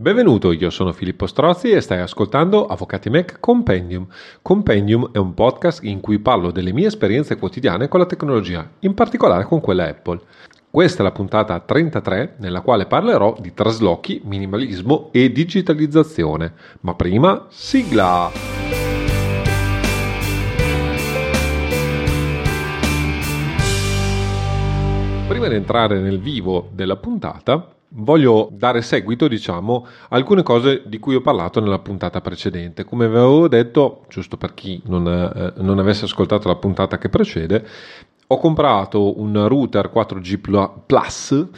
Benvenuto, io sono Filippo Strozzi e stai ascoltando Avvocati Mac Compendium. Compendium è un podcast in cui parlo delle mie esperienze quotidiane con la tecnologia, in particolare con quella Apple. Questa è la puntata 33 nella quale parlerò di traslochi, minimalismo e digitalizzazione. Ma prima, sigla! Prima di entrare nel vivo della puntata, voglio dare seguito, diciamo, a alcune cose di cui ho parlato nella puntata precedente. Come avevo detto, giusto per chi non, eh, non avesse ascoltato la puntata che precede, ho comprato un router 4G Plus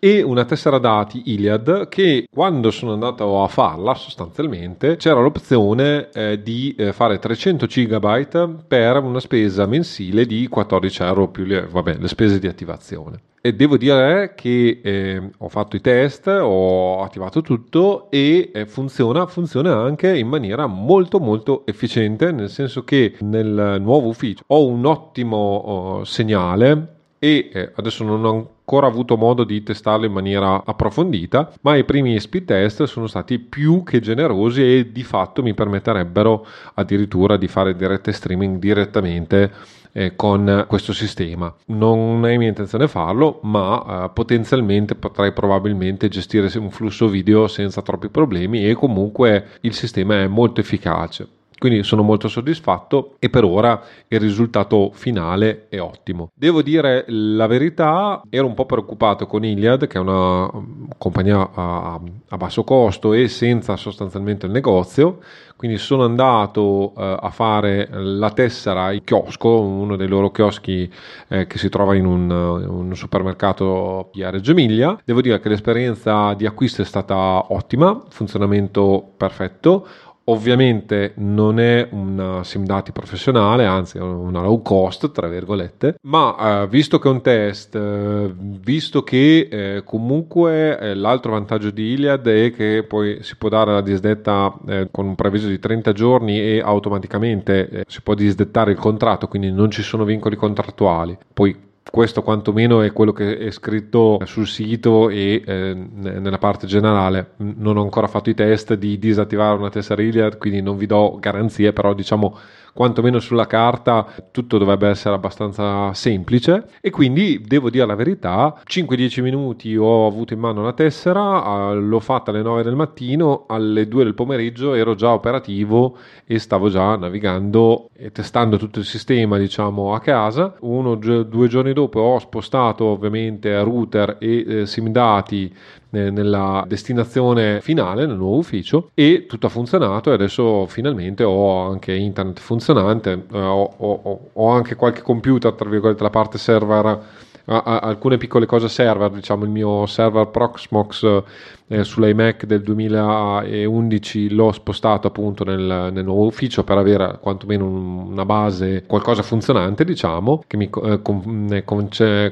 e una tessera dati Iliad che quando sono andato a farla sostanzialmente c'era l'opzione eh, di eh, fare 300 GB per una spesa mensile di 14 euro più le, vabbè, le spese di attivazione. E devo dire che eh, ho fatto i test, ho attivato tutto e eh, funziona, funziona anche in maniera molto molto efficiente, nel senso che nel nuovo ufficio ho un ottimo oh, segnale e eh, adesso non ho ancora avuto modo di testarlo in maniera approfondita, ma i primi speed test sono stati più che generosi e di fatto mi permetterebbero addirittura di fare dirette streaming direttamente eh, con questo sistema. Non è mia intenzione farlo, ma eh, potenzialmente potrei probabilmente gestire un flusso video senza troppi problemi e comunque il sistema è molto efficace. Quindi sono molto soddisfatto e per ora il risultato finale è ottimo. Devo dire la verità, ero un po' preoccupato con Iliad, che è una mm, compagnia a, a basso costo e senza sostanzialmente il negozio. Quindi sono andato eh, a fare la tessera in chiosco, uno dei loro chioschi eh, che si trova in un, un supermercato di Reggio Emilia. Devo dire che l'esperienza di acquisto è stata ottima, funzionamento perfetto Ovviamente non è una SimDati professionale, anzi è una low cost, tra virgolette, ma eh, visto che è un test, eh, visto che eh, comunque eh, l'altro vantaggio di Iliad è che poi si può dare la disdetta eh, con un preavviso di 30 giorni e automaticamente eh, si può disdettare il contratto, quindi non ci sono vincoli contrattuali. Poi questo quantomeno è quello che è scritto sul sito e eh, nella parte generale. Non ho ancora fatto i test di disattivare una tessera Iliad, quindi non vi do garanzie, però diciamo quantomeno sulla carta tutto dovrebbe essere abbastanza semplice. E quindi devo dire la verità 5-10 minuti ho avuto in mano la tessera l'ho fatta alle 9 del mattino alle 2 del pomeriggio ero già operativo e stavo già navigando e testando tutto il sistema diciamo a casa. Uno due giorni dopo ho spostato ovviamente router e eh, sim dati nella destinazione finale, nel nuovo ufficio e tutto ha funzionato e adesso finalmente ho anche internet funzionante, eh, ho, ho, ho, anche qualche computer, tra virgolette, la parte server, alcune piccole cose server, diciamo il mio server Proxmox eh, sull'iMac del 2011 l'ho spostato appunto nel, nel, nuovo ufficio per avere quantomeno una base, qualcosa funzionante diciamo, che mi eh, con,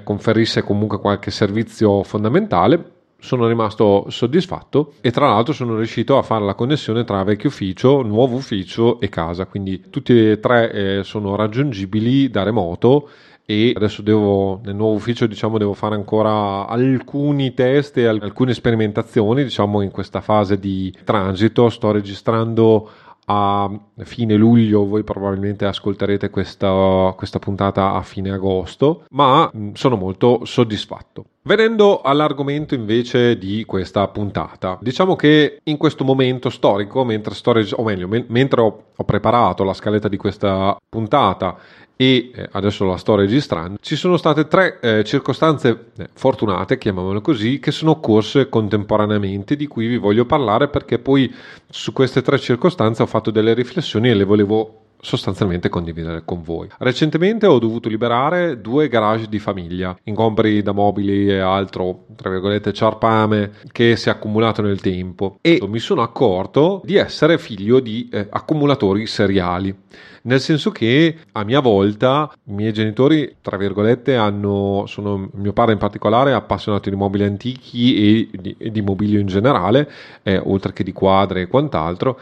conferisse comunque qualche servizio fondamentale sono rimasto soddisfatto e tra l'altro sono riuscito a fare la connessione tra vecchio ufficio, nuovo ufficio e casa, quindi tutti e tre eh, sono raggiungibili da remoto e adesso devo nel nuovo ufficio diciamo devo fare ancora alcuni test e alcune sperimentazioni diciamo in questa fase di transito. Sto registrando a fine luglio. Voi probabilmente ascolterete questa, questa puntata a fine agosto ma sono molto soddisfatto Venendo all'argomento invece di questa puntata, diciamo che in questo momento storico, mentre sto reg- o meglio, me- mentre ho, ho preparato la scaletta di questa puntata e eh, adesso la sto registrando, ci sono state tre eh, circostanze eh, fortunate, chiamiamole così, che sono occorse contemporaneamente di cui vi voglio parlare perché poi su queste tre circostanze ho fatto delle riflessioni e le volevo sostanzialmente condividere con voi. Recentemente ho dovuto liberare due garage di famiglia, ingombri da mobili e altro, tra virgolette, ciarpame che si è accumulato nel tempo e mi sono accorto di essere figlio di eh, accumulatori seriali. Nel senso che a mia volta i miei genitori, tra virgolette, hanno, sono mio padre in particolare, appassionato di mobili antichi e di, di mobilio in generale, eh, oltre che di quadre e quant'altro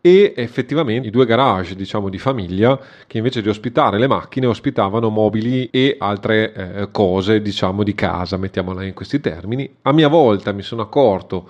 e effettivamente i due garage diciamo di famiglia che invece di ospitare le macchine ospitavano mobili e altre eh, cose diciamo di casa mettiamola in questi termini. A mia volta mi sono accorto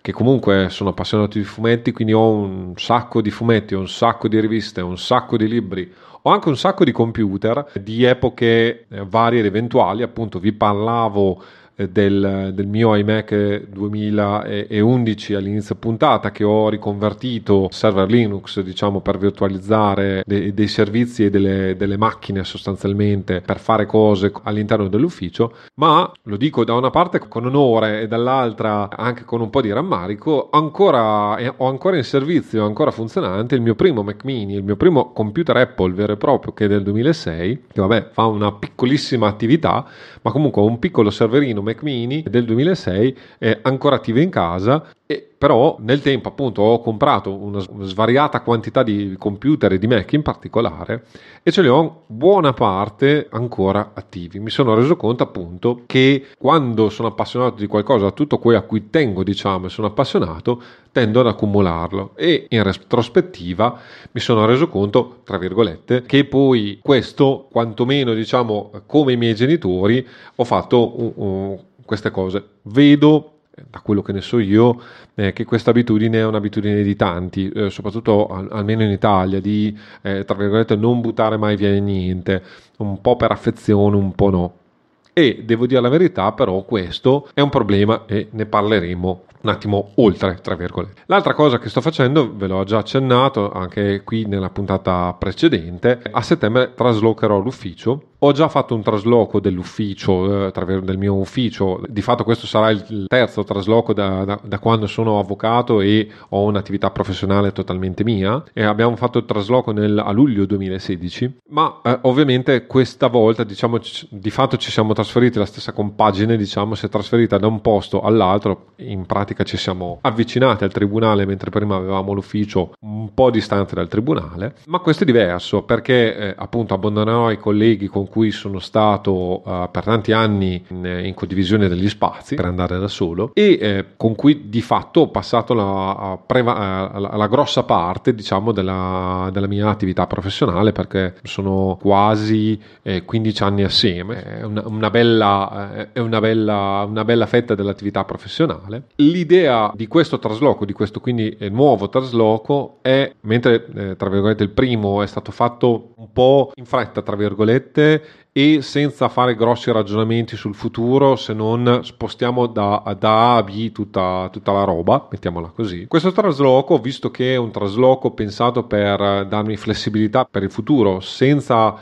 che comunque sono appassionato di fumetti, quindi ho un sacco di fumetti, un sacco di riviste, un sacco di libri, ho anche un sacco di computer di epoche eh, varie ed eventuali, appunto vi parlavo del, del, mio iMac 2011 all'inizio puntata che ho riconvertito server Linux diciamo per virtualizzare dei, dei servizi e delle, delle, macchine sostanzialmente per fare cose all'interno dell'ufficio. Ma lo dico da una parte con onore e dall'altra anche con un po' di rammarico ancora, ho ancora in servizio ancora funzionante il mio primo Mac mini il mio primo computer Apple vero e proprio che è del 2006 che vabbè fa una piccolissima attività ma comunque un piccolo serverino Mac mini del 2006 è ancora attivo in casa e però nel tempo appunto ho comprato una svariata quantità di computer e di Mac in particolare e ce li ho buona parte ancora attivi. Mi sono reso conto appunto che quando sono appassionato di qualcosa, tutto quello a cui tengo diciamo e sono appassionato, tendo ad accumularlo e in retrospettiva mi sono reso conto, tra virgolette, che poi questo, quantomeno diciamo come i miei genitori, ho fatto uh, uh, queste cose. Vedo da quello che ne so io, eh, che questa abitudine è un'abitudine di tanti, eh, soprattutto al, almeno in Italia, di, eh, tra virgolette, non buttare mai via niente, un po' per affezione, un po' no. E devo dire la verità, però questo è un problema e ne parleremo un attimo oltre, tra virgolette. L'altra cosa che sto facendo, ve l'ho già accennato anche qui nella puntata precedente, a settembre traslocherò l'ufficio ho già fatto un trasloco dell'ufficio, eh, del mio ufficio, di fatto questo sarà il terzo trasloco da, da, da, quando sono avvocato e ho un'attività professionale totalmente mia. E abbiamo fatto il trasloco nel, a luglio 2016, ma eh, ovviamente questa volta diciamo di fatto ci siamo trasferiti, la stessa compagine diciamo si è trasferita da un posto all'altro, in pratica ci siamo avvicinati al tribunale mentre prima avevamo l'ufficio un po' distante dal tribunale, ma questo è diverso perché eh, appunto abbandonerò i colleghi con cui sono stato uh, per tanti anni in, in, condivisione degli spazi per andare da solo e eh, con cui di fatto ho passato la, preva, la, la grossa parte diciamo della, della, mia attività professionale perché sono quasi eh, 15 anni assieme. È una, una, bella, eh, è una bella, una bella fetta dell'attività professionale. L'idea di questo trasloco di questo quindi eh, nuovo trasloco è mentre eh, tra virgolette il primo è stato fatto un po' in fretta tra virgolette e senza fare grossi ragionamenti sul futuro se non spostiamo da, da A a B tutta, tutta, la roba, mettiamola così. Questo trasloco, visto che è un trasloco pensato per darmi flessibilità per il futuro, senza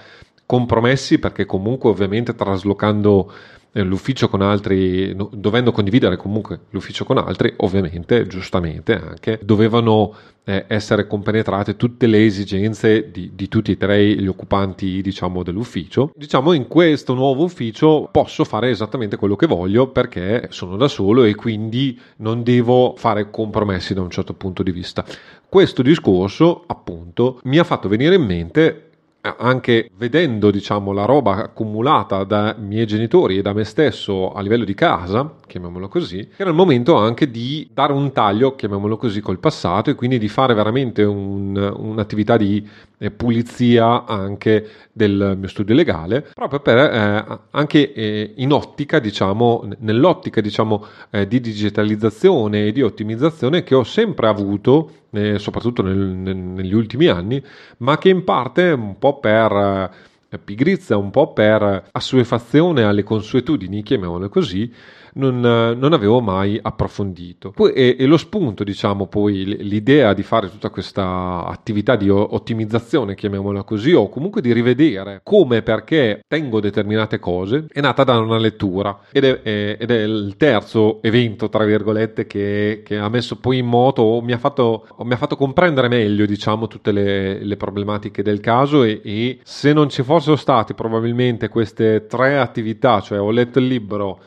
compromessi, perché comunque ovviamente traslocando l'ufficio con altri, dovendo condividere comunque l'ufficio con altri, ovviamente, giustamente anche, dovevano eh, essere compenetrate tutte le esigenze di, di, tutti e tre gli occupanti, diciamo, dell'ufficio. Diciamo, in questo nuovo ufficio posso fare esattamente quello che voglio perché sono da solo e quindi non devo fare compromessi da un certo punto di vista. Questo discorso, appunto, mi ha fatto venire in mente anche vedendo diciamo la roba accumulata dai miei genitori e da me stesso a livello di casa chiamiamolo così era il momento anche di dare un taglio chiamiamolo così col passato e quindi di fare veramente un, un'attività di pulizia anche del mio studio legale proprio per eh, anche eh, in ottica diciamo nell'ottica diciamo eh, di digitalizzazione e di ottimizzazione che ho sempre avuto eh, soprattutto nel, nel, negli ultimi anni, ma che in parte un po' per eh, pigrizia, un po' per assuefazione alle consuetudini, chiamiamole così, non, non avevo mai approfondito. Poi, e, e, lo spunto, diciamo, poi l'idea di fare tutta questa attività di ottimizzazione, chiamiamola così, o comunque di rivedere come e perché tengo determinate cose, è nata da una lettura ed è, è, ed è il terzo evento, tra virgolette, che, che, ha messo poi in moto o mi ha fatto, mi ha fatto comprendere meglio, diciamo, tutte le, le problematiche del caso e, e se non ci fossero state probabilmente queste tre attività, cioè ho letto il libro,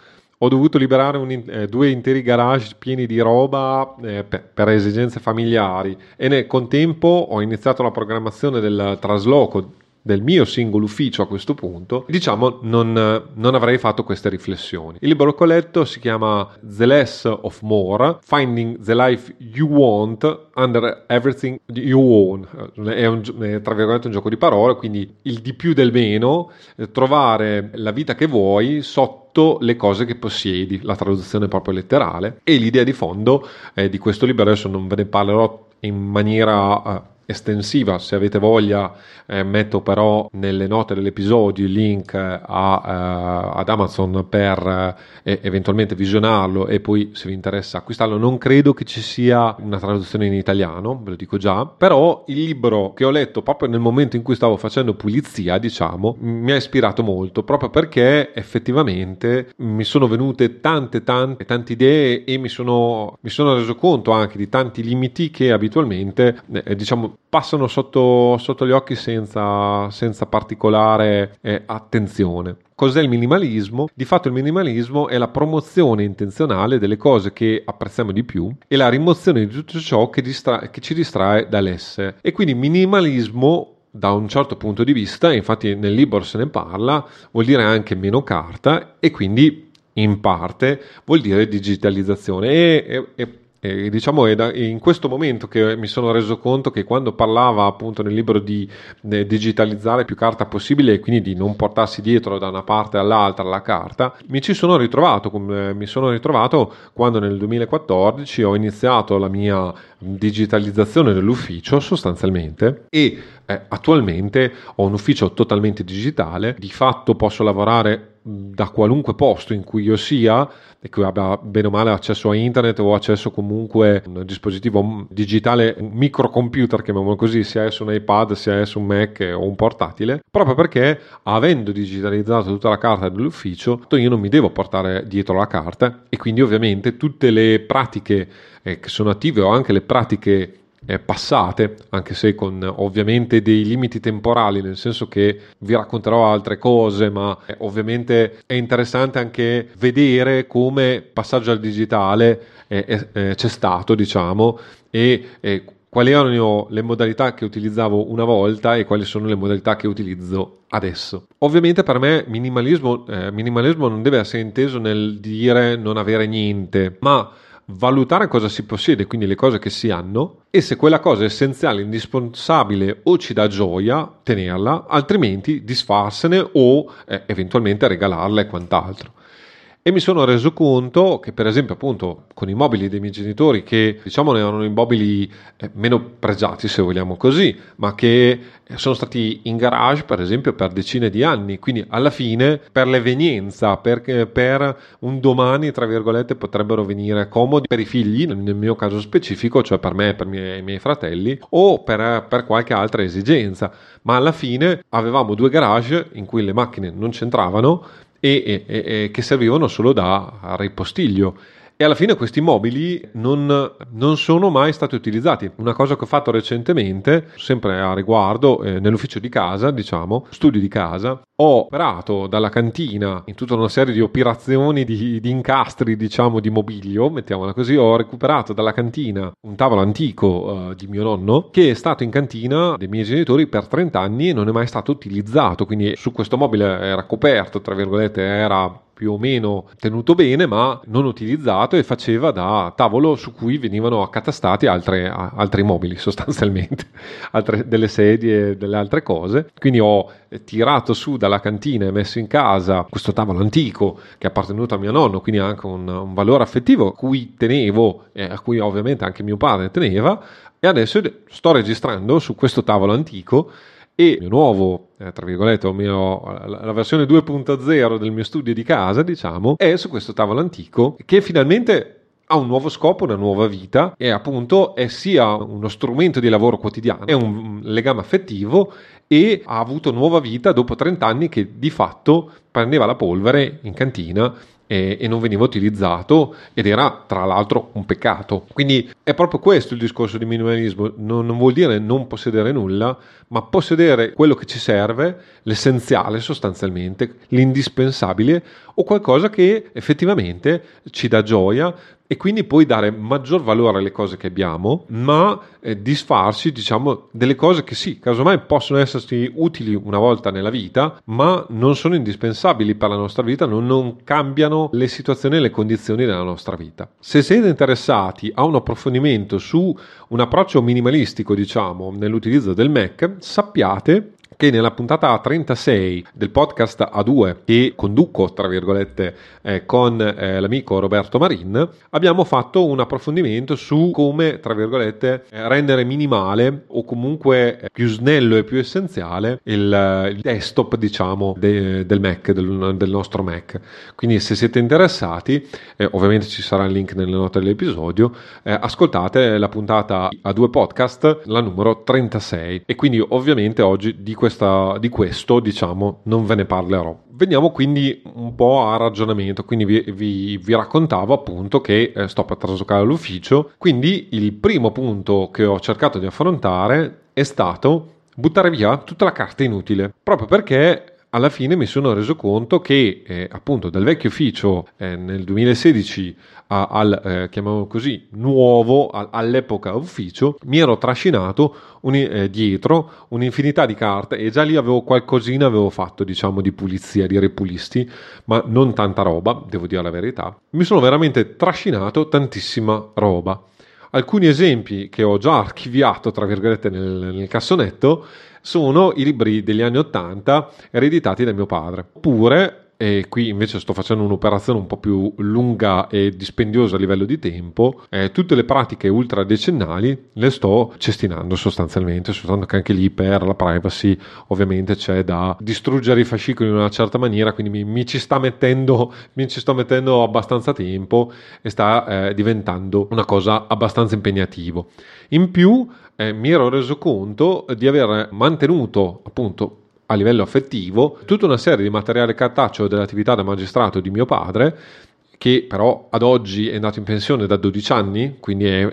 ho dovuto liberare un, eh, due interi garage pieni di roba eh, per, per, esigenze familiari. E nel contempo ho iniziato la programmazione del trasloco del mio singolo ufficio a questo punto, diciamo non, non, avrei fatto queste riflessioni. Il libro che ho letto si chiama The Less of More, Finding the Life You Want Under Everything You Own. È, un, è tra virgolette un gioco di parole, quindi il di più del meno, eh, trovare la vita che vuoi sotto le cose che possiedi, la traduzione proprio letterale. E l'idea di fondo eh, di questo libro, adesso non ve ne parlerò in maniera uh, estensiva, se avete voglia eh, metto però nelle note dell'episodio il link a, uh, ad Amazon per uh, eventualmente visionarlo e poi se vi interessa acquistarlo. Non credo che ci sia una traduzione in italiano, ve lo dico già, però il libro che ho letto proprio nel momento in cui stavo facendo pulizia, diciamo, mi ha ispirato molto proprio perché effettivamente mi sono venute tante tante tante idee e mi sono, mi sono reso conto anche di tanti limiti che abitualmente eh, diciamo passano sotto, sotto gli occhi senza, senza particolare eh, attenzione. Cos'è il minimalismo? Di fatto il minimalismo è la promozione intenzionale delle cose che apprezziamo di più e la rimozione di tutto ciò che, distra- che ci distrae dall'essere. E quindi minimalismo da un certo punto di vista, infatti nel libro se ne parla, vuol dire anche meno carta e quindi in parte vuol dire digitalizzazione e, e, e e diciamo è da, in questo momento che mi sono reso conto che quando parlava appunto nel libro di eh, digitalizzare più carta possibile e quindi di non portarsi dietro da una parte all'altra la carta, mi ci sono ritrovato, eh, mi sono ritrovato quando nel 2014 ho iniziato la mia digitalizzazione dell'ufficio sostanzialmente e eh, attualmente ho un ufficio totalmente digitale, di fatto posso lavorare da qualunque posto in cui io sia e che abbia bene o male accesso a internet o accesso comunque a un dispositivo digitale, un microcomputer, chiamiamolo così, sia esso un iPad, sia esso un Mac o un portatile, proprio perché avendo digitalizzato tutta la carta dell'ufficio, io non mi devo portare dietro la carta e quindi ovviamente tutte le pratiche eh, che sono attive o anche le pratiche eh, passate, anche se con ovviamente dei limiti temporali, nel senso che vi racconterò altre cose, ma eh, ovviamente è interessante anche vedere come passaggio al digitale eh, c'è stato, diciamo, e quali erano le modalità che utilizzavo una volta e quali sono le modalità che utilizzo adesso. Ovviamente per me minimalismo, eh, minimalismo non deve essere inteso nel dire non avere niente, ma valutare cosa si possiede, quindi le cose che si hanno, e se quella cosa è essenziale, indispensabile o ci dà gioia, tenerla, altrimenti disfarsene o eh, eventualmente regalarla e quant'altro e mi sono reso conto che per esempio appunto con i mobili dei miei genitori che diciamo erano immobili eh, meno pregiati se vogliamo così ma che eh, sono stati in garage per esempio per decine di anni. Quindi alla fine per l'evenienza perché per un domani tra virgolette potrebbero venire comodi per i figli nel mio caso specifico cioè per me e per i miei, miei fratelli o per, per qualche altra esigenza. Ma alla fine avevamo due garage in cui le macchine non c'entravano e, e, e che servivano solo da ripostiglio e alla fine questi mobili non, non, sono mai stati utilizzati. Una cosa che ho fatto recentemente, sempre a riguardo, eh, nell'ufficio di casa, diciamo, studio di casa, ho operato dalla cantina in tutta una serie di operazioni di, di incastri, diciamo, di mobilio, mettiamola così, ho recuperato dalla cantina un tavolo antico uh, di mio nonno che è stato in cantina dei miei genitori per 30 anni e non è mai stato utilizzato, quindi su questo mobile era coperto, tra virgolette, era più o meno tenuto bene ma non utilizzato e faceva da tavolo su cui venivano accatastati altre, altri mobili sostanzialmente, altre, delle sedie delle altre cose. Quindi ho tirato su dalla cantina e messo in casa questo tavolo antico che è appartenuto a mio nonno, quindi anche un, un valore affettivo a cui tenevo e a cui ovviamente anche mio padre teneva e adesso sto registrando su questo tavolo antico e il mio nuovo, eh, tra virgolette, mio, la, la, versione 2.0 del mio studio di casa, diciamo, è su questo tavolo antico che finalmente ha un nuovo scopo, una nuova vita e appunto è sia uno strumento di lavoro quotidiano, è un legame affettivo e ha avuto nuova vita dopo 30 anni che di fatto prendeva la polvere in cantina e, e, non veniva utilizzato ed era tra l'altro un peccato. Quindi è proprio questo il discorso di minimalismo, non, non vuol dire non possedere nulla, ma possedere quello che ci serve, l'essenziale sostanzialmente, l'indispensabile o qualcosa che effettivamente ci dà gioia e quindi poi dare maggior valore alle cose che abbiamo, ma eh, disfarci, diciamo, delle cose che sì, casomai possono esserci utili una volta nella vita, ma non sono indispensabili per la nostra vita, non, non cambiano le situazioni e le condizioni della nostra vita. Se siete interessati a un approfondimento su un approccio minimalistico, diciamo, nell'utilizzo del Mac, sappiate che nella puntata 36 del podcast A2 che conduco, tra virgolette, eh, con eh, l'amico Roberto Marin, abbiamo fatto un approfondimento su come, tra virgolette, eh, rendere minimale o comunque eh, più snello e più essenziale il, il desktop, diciamo, de, del Mac, del, del, nostro Mac. Quindi se siete interessati, eh, ovviamente ci sarà il link nelle note dell'episodio, eh, ascoltate la puntata A2 podcast, la numero 36. E quindi ovviamente oggi di questa, di questo, diciamo, non ve ne parlerò. Veniamo quindi un po' a ragionamento, quindi vi, vi, vi raccontavo appunto che eh, sto per traslocare all'ufficio, quindi il primo punto che ho cercato di affrontare è stato buttare via tutta la carta inutile, proprio perché alla fine mi sono reso conto che eh, appunto dal vecchio ufficio eh, nel 2016 a, al, eh, chiamiamolo così, nuovo a, all'epoca ufficio, mi ero trascinato un, eh, dietro un'infinità di carte e già lì avevo qualcosina avevo fatto diciamo di pulizia, di repulisti, ma non tanta roba, devo dire la verità. Mi sono veramente trascinato tantissima roba. Alcuni esempi che ho già archiviato, tra virgolette, nel, nel cassonetto sono i libri degli anni 80 ereditati da mio padre. Oppure e qui invece sto facendo un'operazione un po' più lunga e dispendiosa a livello di tempo, eh, tutte le pratiche ultra decennali le sto cestinando sostanzialmente, soltanto che anche lì per la privacy ovviamente c'è da distruggere i fascicoli in una certa maniera, quindi mi, mi, ci, sta mettendo, mi ci sto mettendo abbastanza tempo e sta eh, diventando una cosa abbastanza impegnativo. In più eh, mi ero reso conto di aver mantenuto appunto a livello affettivo tutta una serie di materiale cartaceo dell'attività da magistrato di mio padre che però ad oggi è andato in pensione da 12 anni, quindi è,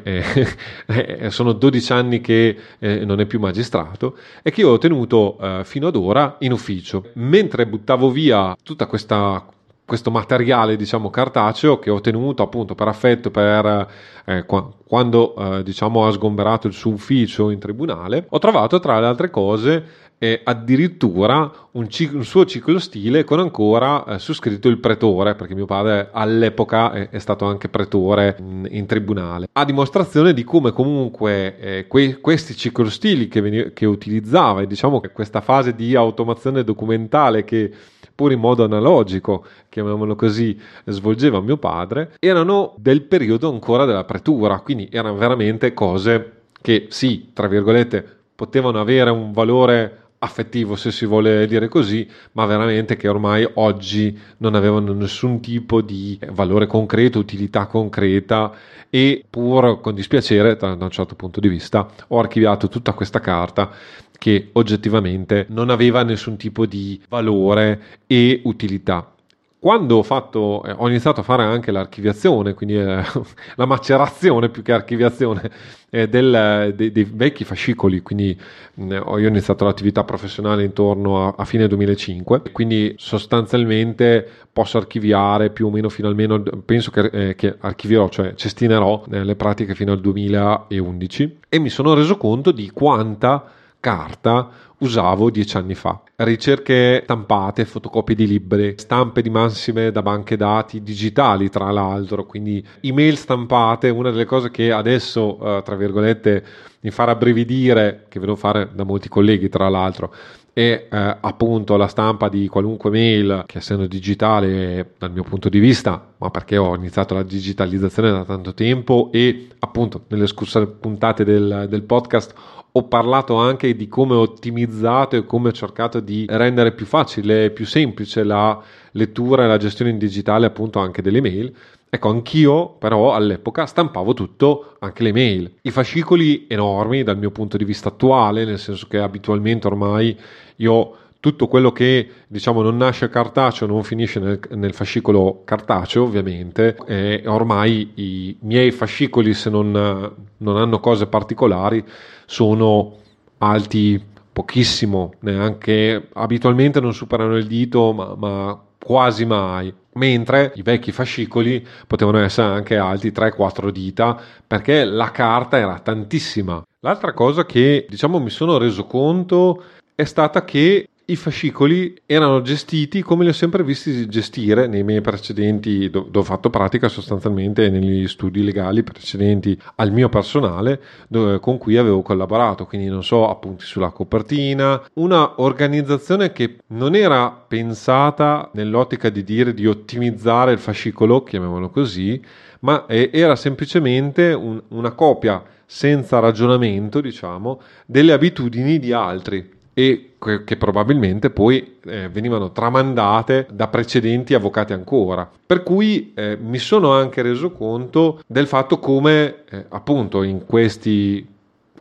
è, sono 12 anni che eh, non è più magistrato, e che io ho tenuto eh, fino ad ora in ufficio. Mentre buttavo via tutta questa questo materiale diciamo cartaceo che ho tenuto appunto per affetto per eh, qua, quando eh, diciamo ha sgomberato il suo ufficio in tribunale ho trovato tra le altre cose eh, addirittura un, ciclo, un, suo ciclo stile con ancora eh, su scritto il pretore perché mio padre all'epoca è, è stato anche pretore in, in, tribunale. A dimostrazione di come comunque eh, que, questi ciclostili che, veni, che utilizzava e diciamo che questa fase di automazione documentale che pur in modo analogico, chiamiamolo così, svolgeva mio padre, erano del periodo ancora della pretura, quindi erano veramente cose che sì, tra virgolette, potevano avere un valore affettivo se si vuole dire così, ma veramente che ormai oggi non avevano nessun tipo di valore concreto, utilità concreta e pur con dispiacere da un certo punto di vista ho archiviato tutta questa carta che oggettivamente non aveva nessun tipo di valore e utilità. Quando ho, fatto, eh, ho iniziato a fare anche l'archiviazione, quindi eh, la macerazione più che archiviazione eh, del, dei, dei, vecchi fascicoli, quindi io ho iniziato l'attività professionale intorno a, a, fine 2005, quindi sostanzialmente posso archiviare più o meno fino almeno, penso che, eh, che archivierò, cioè cestinerò eh, le pratiche fino al 2011 e mi sono reso conto di quanta carta usavo dieci anni fa. Ricerche stampate, fotocopie di libri, stampe di massime da banche dati digitali, tra l'altro, quindi email stampate, una delle cose che adesso, uh, tra virgolette, mi fa rabbrividire, che vedo fare da molti colleghi, tra l'altro, è eh, appunto la stampa di qualunque mail che essendo digitale dal mio punto di vista, ma perché ho iniziato la digitalizzazione da tanto tempo e appunto nelle scorse puntate del, del podcast ho parlato anche di come ho ottimizzato e come ho cercato di rendere più facile e più semplice la lettura e la gestione in digitale appunto anche delle mail. Ecco, anch'io però all'epoca stampavo tutto, anche le mail. I fascicoli enormi dal mio punto di vista attuale, nel senso che abitualmente ormai io tutto quello che diciamo non nasce cartaceo non finisce nel, nel fascicolo cartaceo ovviamente e ormai i miei fascicoli se non, non hanno cose particolari sono alti pochissimo neanche abitualmente non superano il dito ma, ma quasi mai mentre i vecchi fascicoli potevano essere anche alti 3-4 dita perché la carta era tantissima. L'altra cosa che diciamo mi sono reso conto è stata che i fascicoli erano gestiti come li ho sempre visti gestire nei miei precedenti, dove ho fatto pratica sostanzialmente negli studi legali precedenti al mio personale dove, con cui avevo collaborato, quindi non so, appunti sulla copertina, una organizzazione che non era pensata nell'ottica di dire di ottimizzare il fascicolo, chiamiamolo così, ma era semplicemente un, una copia senza ragionamento, diciamo, delle abitudini di altri e che probabilmente poi eh, venivano tramandate da precedenti avvocati ancora. Per cui eh, mi sono anche reso conto del fatto come eh, appunto in questi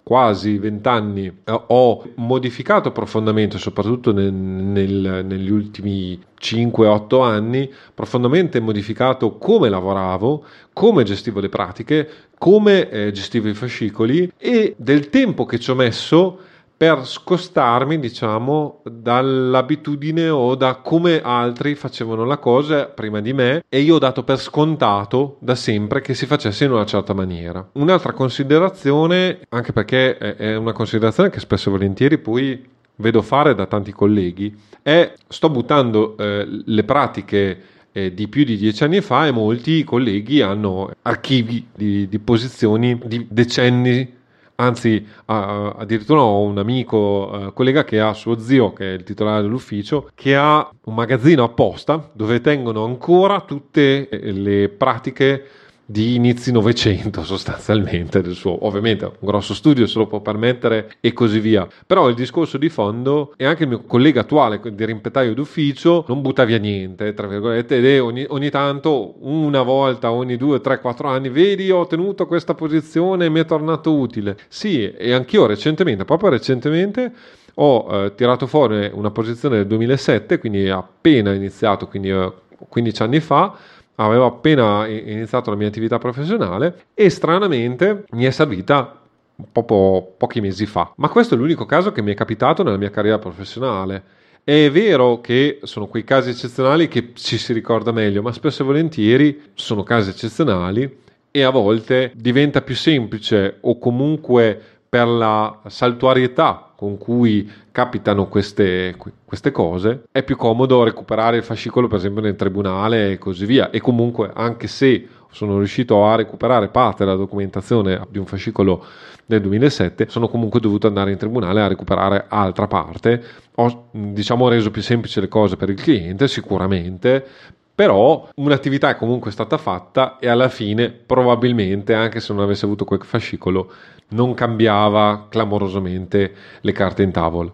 quasi vent'anni eh, ho modificato profondamente, soprattutto nel, nel, negli ultimi 5-8 anni, profondamente modificato come lavoravo, come gestivo le pratiche, come eh, gestivo i fascicoli e del tempo che ci ho messo per scostarmi, diciamo, dall'abitudine o da come altri facevano la cosa prima di me e io ho dato per scontato da sempre che si facesse in una certa maniera. Un'altra considerazione, anche perché è una considerazione che spesso e volentieri poi vedo fare da tanti colleghi, è sto buttando eh, le pratiche eh, di più di dieci anni fa e molti colleghi hanno archivi di, di posizioni di decenni anzi uh, addirittura ho un amico uh, collega che ha suo zio che è il titolare dell'ufficio che ha un magazzino apposta dove tengono ancora tutte le pratiche di inizi Novecento sostanzialmente del suo ovviamente un grosso studio se lo può permettere e così via. Però il discorso di fondo e anche il mio collega attuale di rimpetaio d'ufficio non butta via niente tra virgolette ed è ogni, ogni tanto una volta ogni due tre quattro anni vedi ho tenuto questa posizione e mi è tornato utile sì e anch'io recentemente proprio recentemente ho eh, tirato fuori una posizione del 2007 quindi appena iniziato quindi eh, 15 anni fa avevo appena iniziato la mia attività professionale e stranamente mi è servita proprio pochi mesi fa. Ma questo è l'unico caso che mi è capitato nella mia carriera professionale. È vero che sono quei casi eccezionali che ci si ricorda meglio, ma spesso e volentieri sono casi eccezionali e a volte diventa più semplice o comunque per la saltuarietà con cui capitano queste, queste, cose, è più comodo recuperare il fascicolo, per esempio, nel tribunale e così via. E comunque, anche se sono riuscito a recuperare parte della documentazione di un fascicolo del 2007, sono comunque dovuto andare in tribunale a recuperare altra parte. Ho diciamo reso più semplice le cose per il cliente, sicuramente, però un'attività è comunque stata fatta e alla fine probabilmente anche se non avesse avuto quel fascicolo non cambiava clamorosamente le carte in tavola.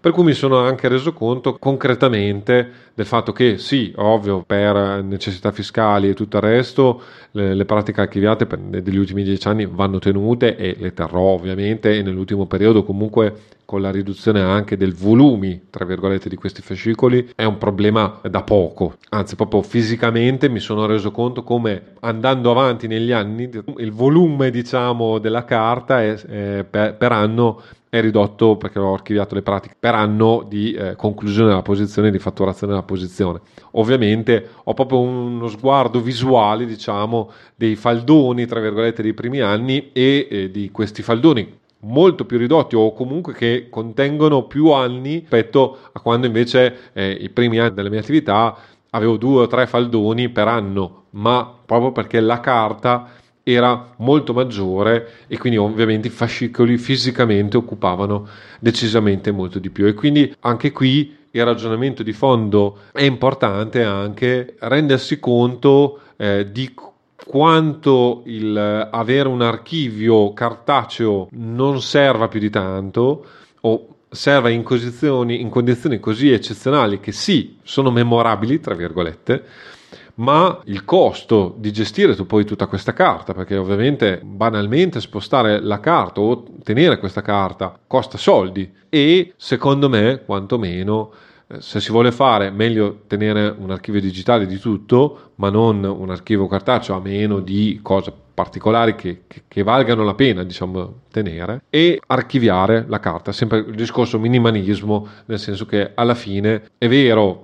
Per cui mi sono anche reso conto concretamente del fatto che sì, ovvio, per necessità fiscali e tutto il resto, le, le pratiche archiviate degli ultimi dieci anni vanno tenute e le terrò ovviamente e nell'ultimo periodo comunque con la riduzione anche del volumi, tra virgolette, di questi fascicoli, è un problema da poco. Anzi, proprio fisicamente mi sono reso conto come andando avanti negli anni il volume, diciamo, della carta è, è per, per anno è ridotto perché ho archiviato le pratiche per anno di eh, conclusione della posizione di fatturazione della posizione. Ovviamente ho proprio uno sguardo visuale, diciamo, dei faldoni, tra virgolette, dei primi anni e eh, di questi faldoni molto più ridotti o comunque che contengono più anni rispetto a quando invece eh, i primi anni della mia attività avevo due o tre faldoni per anno, ma proprio perché la carta era molto maggiore e quindi ovviamente i fascicoli fisicamente occupavano decisamente molto di più. E quindi anche qui il ragionamento di fondo è importante anche rendersi conto eh, di quanto il avere un archivio cartaceo non serva più di tanto o serva in condizioni, in condizioni così eccezionali che sì, sono memorabili, tra virgolette, ma il costo di gestire tu poi tutta questa carta, perché ovviamente banalmente spostare la carta o tenere questa carta costa soldi. E secondo me quantomeno eh, se si vuole fare meglio tenere un archivio digitale di tutto, ma non un archivio cartaceo a meno di cose particolari che, che, che, valgano la pena diciamo tenere e archiviare la carta. Sempre il discorso minimalismo nel senso che alla fine è vero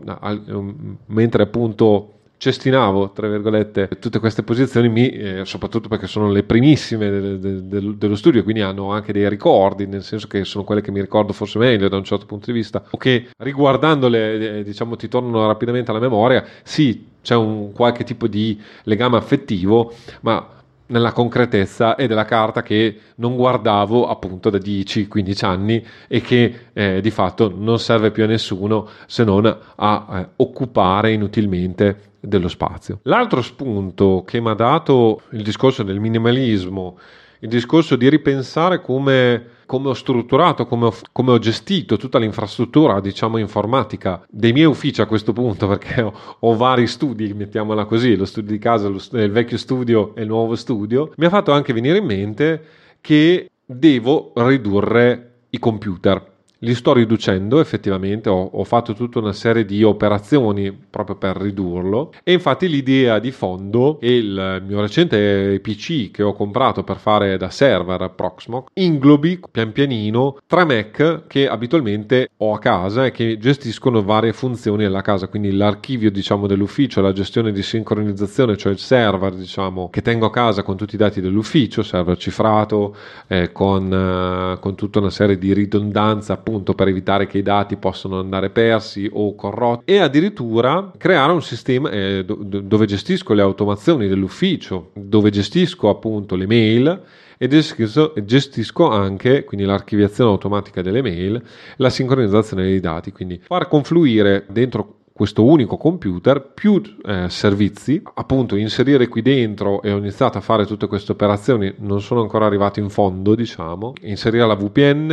mentre appunto cestinavo, tra virgolette, tutte queste posizioni, mi, eh, soprattutto perché sono le primissime de, de, de, dello studio, quindi hanno anche dei ricordi, nel senso che sono quelle che mi ricordo forse meglio da un certo punto di vista, o che riguardandole, eh, diciamo, ti tornano rapidamente alla memoria, sì, c'è un qualche tipo di legame affettivo, ma nella concretezza è della carta che non guardavo appunto da 10-15 anni e che eh, di fatto non serve più a nessuno se non a eh, occupare inutilmente dello spazio. L'altro spunto che mi ha dato il discorso del minimalismo, il discorso di ripensare come come ho strutturato, come ho, come ho, gestito tutta l'infrastruttura, diciamo, informatica dei miei uffici a questo punto, perché ho, ho vari studi, mettiamola così, lo studio di casa, lo, il vecchio studio e il nuovo studio, mi ha fatto anche venire in mente che devo ridurre i computer li sto riducendo effettivamente, ho, ho, fatto tutta una serie di operazioni proprio per ridurlo. E infatti l'idea di fondo e il mio recente PC che ho comprato per fare da server Proxmox inglobi pian pianino tre Mac che abitualmente ho a casa e che gestiscono varie funzioni alla casa, quindi l'archivio diciamo dell'ufficio, la gestione di sincronizzazione, cioè il server diciamo che tengo a casa con tutti i dati dell'ufficio, server cifrato eh, con, eh, con tutta una serie di ridondanza appunto per evitare che i dati possano andare persi o corrotti e addirittura creare un sistema eh, dove gestisco le automazioni dell'ufficio, dove gestisco appunto le mail e gestisco anche quindi l'archiviazione automatica delle mail, la sincronizzazione dei dati, quindi far confluire dentro questo unico computer più eh, servizi, appunto inserire qui dentro e ho iniziato a fare tutte queste operazioni, non sono ancora arrivato in fondo, diciamo, inserire la VPN,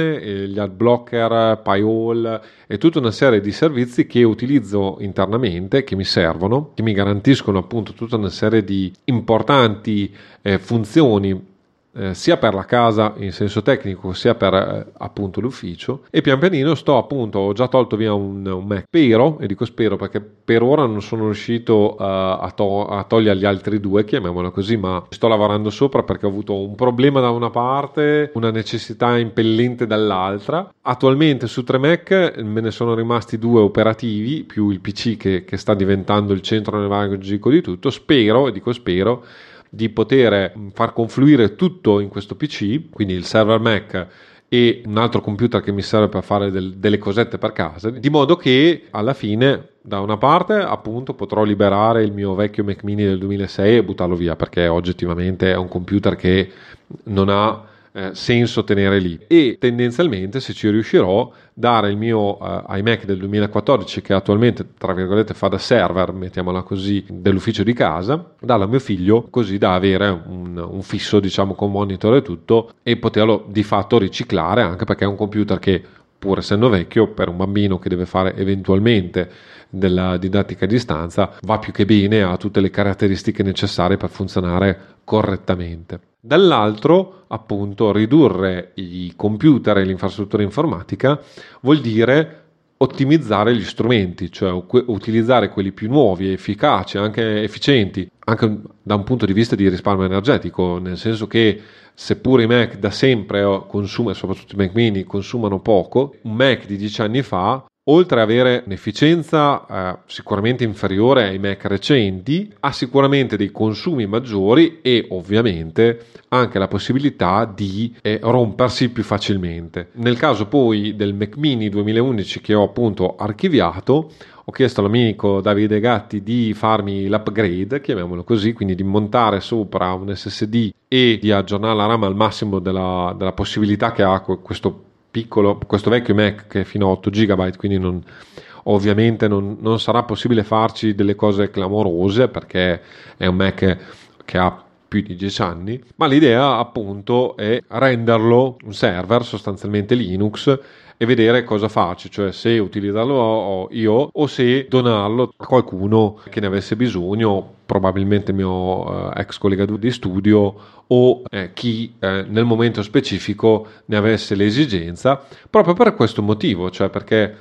gli ad blocker, Pyhole e tutta una serie di servizi che utilizzo internamente, che mi servono, che mi garantiscono appunto tutta una serie di importanti eh, funzioni eh, sia per la casa in senso tecnico sia per eh, appunto l'ufficio. E pian pianino sto appunto ho già tolto via un, un Mac. Spero e dico spero perché per ora non sono riuscito uh, a, to- a, togliere gli altri due chiamiamolo così ma sto lavorando sopra perché ho avuto un problema da una parte una necessità impellente dall'altra. Attualmente su tre Mac me ne sono rimasti due operativi più il PC che, che sta diventando il centro nevralgico di tutto. Spero e dico spero di poter far confluire tutto in questo PC, quindi il server Mac e un altro computer che mi serve per fare del, delle cosette per casa, di modo che alla fine da una parte appunto potrò liberare il mio vecchio Mac mini del 2006 e buttarlo via perché oggettivamente è un computer che non ha eh, senso tenere lì. E tendenzialmente se ci riuscirò dare il mio eh, iMac del 2014 che attualmente tra virgolette fa da server mettiamola così dell'ufficio di casa darlo a mio figlio così da avere un, un fisso diciamo con monitor e tutto e poterlo di fatto riciclare anche perché è un computer che pur essendo vecchio per un bambino che deve fare eventualmente della didattica a distanza va più che bene ha tutte le caratteristiche necessarie per funzionare correttamente Dall'altro, appunto, ridurre i computer e l'infrastruttura informatica vuol dire ottimizzare gli strumenti, cioè utilizzare quelli più nuovi, efficaci, anche efficienti, anche da un punto di vista di risparmio energetico, nel senso che seppure i Mac da sempre consumano, soprattutto i Mac mini, consumano poco, un Mac di dieci anni fa oltre ad avere un'efficienza eh, sicuramente inferiore ai Mac recenti, ha sicuramente dei consumi maggiori e ovviamente anche la possibilità di eh, rompersi più facilmente. Nel caso poi del Mac mini 2011 che ho appunto archiviato, ho chiesto all'amico Davide Gatti di farmi l'upgrade, chiamiamolo così, quindi di montare sopra un SSD e di aggiornare la RAM al massimo della, della possibilità che ha questo piccolo, questo vecchio Mac che è fino a 8 GB, quindi non, ovviamente non, non, sarà possibile farci delle cose clamorose perché è un Mac che ha più di 10 anni, ma l'idea appunto è renderlo un server sostanzialmente Linux e vedere cosa faccio, cioè se utilizzarlo io o se donarlo a qualcuno che ne avesse bisogno, probabilmente il mio eh, ex collega di studio o eh, chi eh, nel momento specifico ne avesse l'esigenza, proprio per questo motivo, cioè perché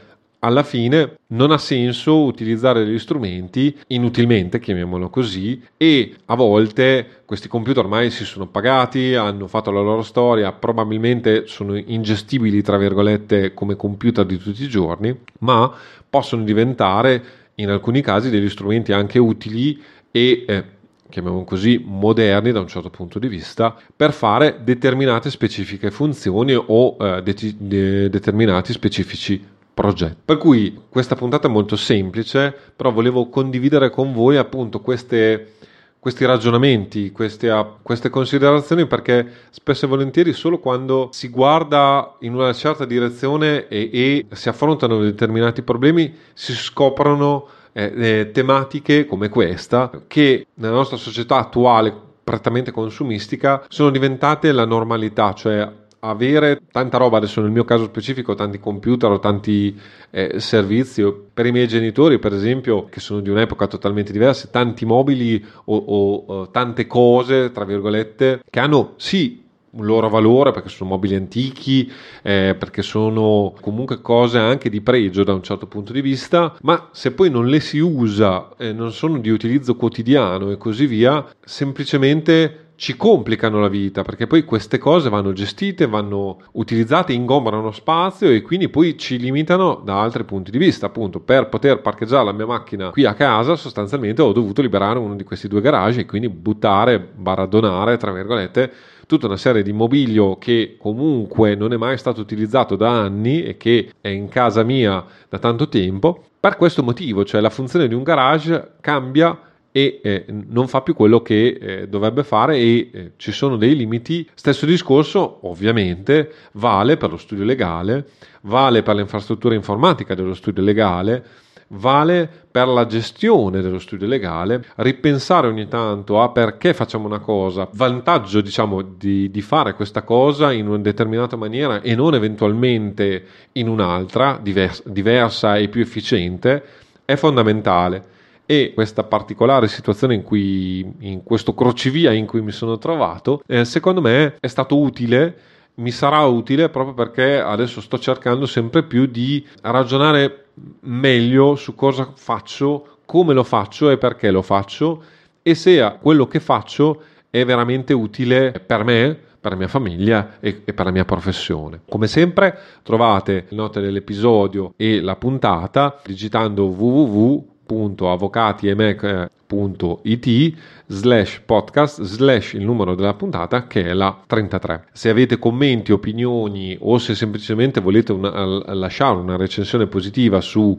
alla fine non ha senso utilizzare degli strumenti inutilmente, chiamiamolo così, e a volte questi computer ormai si sono pagati, hanno fatto la loro storia, probabilmente sono ingestibili, tra virgolette, come computer di tutti i giorni, ma possono diventare in alcuni casi degli strumenti anche utili e eh, chiamiamolo così, moderni da un certo punto di vista, per fare determinate specifiche funzioni o eh, de- de- determinati specifici progetti. Per cui questa puntata è molto semplice, però volevo condividere con voi appunto queste, questi ragionamenti, queste, queste, considerazioni, perché spesso e volentieri solo quando si guarda in una certa direzione e, e si affrontano determinati problemi si scoprono eh, eh, tematiche come questa che nella nostra società attuale prettamente consumistica sono diventate la normalità, cioè avere tanta roba, adesso nel mio caso specifico, tanti computer o tanti eh, servizi, per i miei genitori per esempio, che sono di un'epoca totalmente diversa, tanti mobili o, o, o tante cose, tra virgolette, che hanno sì un loro valore perché sono mobili antichi, eh, perché sono comunque cose anche di pregio da un certo punto di vista, ma se poi non le si usa, eh, non sono di utilizzo quotidiano e così via, semplicemente ci complicano la vita perché poi queste cose vanno gestite, vanno utilizzate, ingombrano spazio e quindi poi ci limitano da altri punti di vista. Appunto, per poter parcheggiare la mia macchina qui a casa, sostanzialmente ho dovuto liberare uno di questi due garage e quindi buttare, barra donare, tra virgolette, tutta una serie di mobilio che comunque non è mai stato utilizzato da anni e che è in casa mia da tanto tempo. Per questo motivo, cioè la funzione di un garage cambia e eh, non fa più quello che eh, dovrebbe fare e eh, ci sono dei limiti. Stesso discorso ovviamente vale per lo studio legale, vale per l'infrastruttura informatica dello studio legale, vale per la gestione dello studio legale, ripensare ogni tanto a perché facciamo una cosa, vantaggio diciamo di, di fare questa cosa in una determinata maniera e non eventualmente in un'altra divers- diversa e più efficiente, è fondamentale e questa particolare situazione in cui in questo crocevia in cui mi sono trovato eh, secondo me è stato utile mi sarà utile proprio perché adesso sto cercando sempre più di ragionare meglio su cosa faccio, come lo faccio e perché lo faccio e se quello che faccio è veramente utile per me, per la mia famiglia e, per la mia professione. Come sempre trovate le note dell'episodio e la puntata digitando www www.avvocatiemec.it slash podcast slash il numero della puntata che è la 33 se avete commenti opinioni o se semplicemente volete una, lasciare una recensione positiva su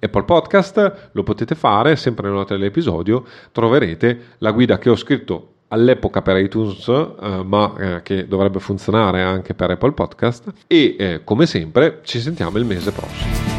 Apple Podcast lo potete fare sempre nelle note dell'episodio troverete la guida che ho scritto all'epoca per iTunes, eh, ma eh, che dovrebbe funzionare anche per Apple Podcast. E eh, come sempre, ci sentiamo il mese prossimo.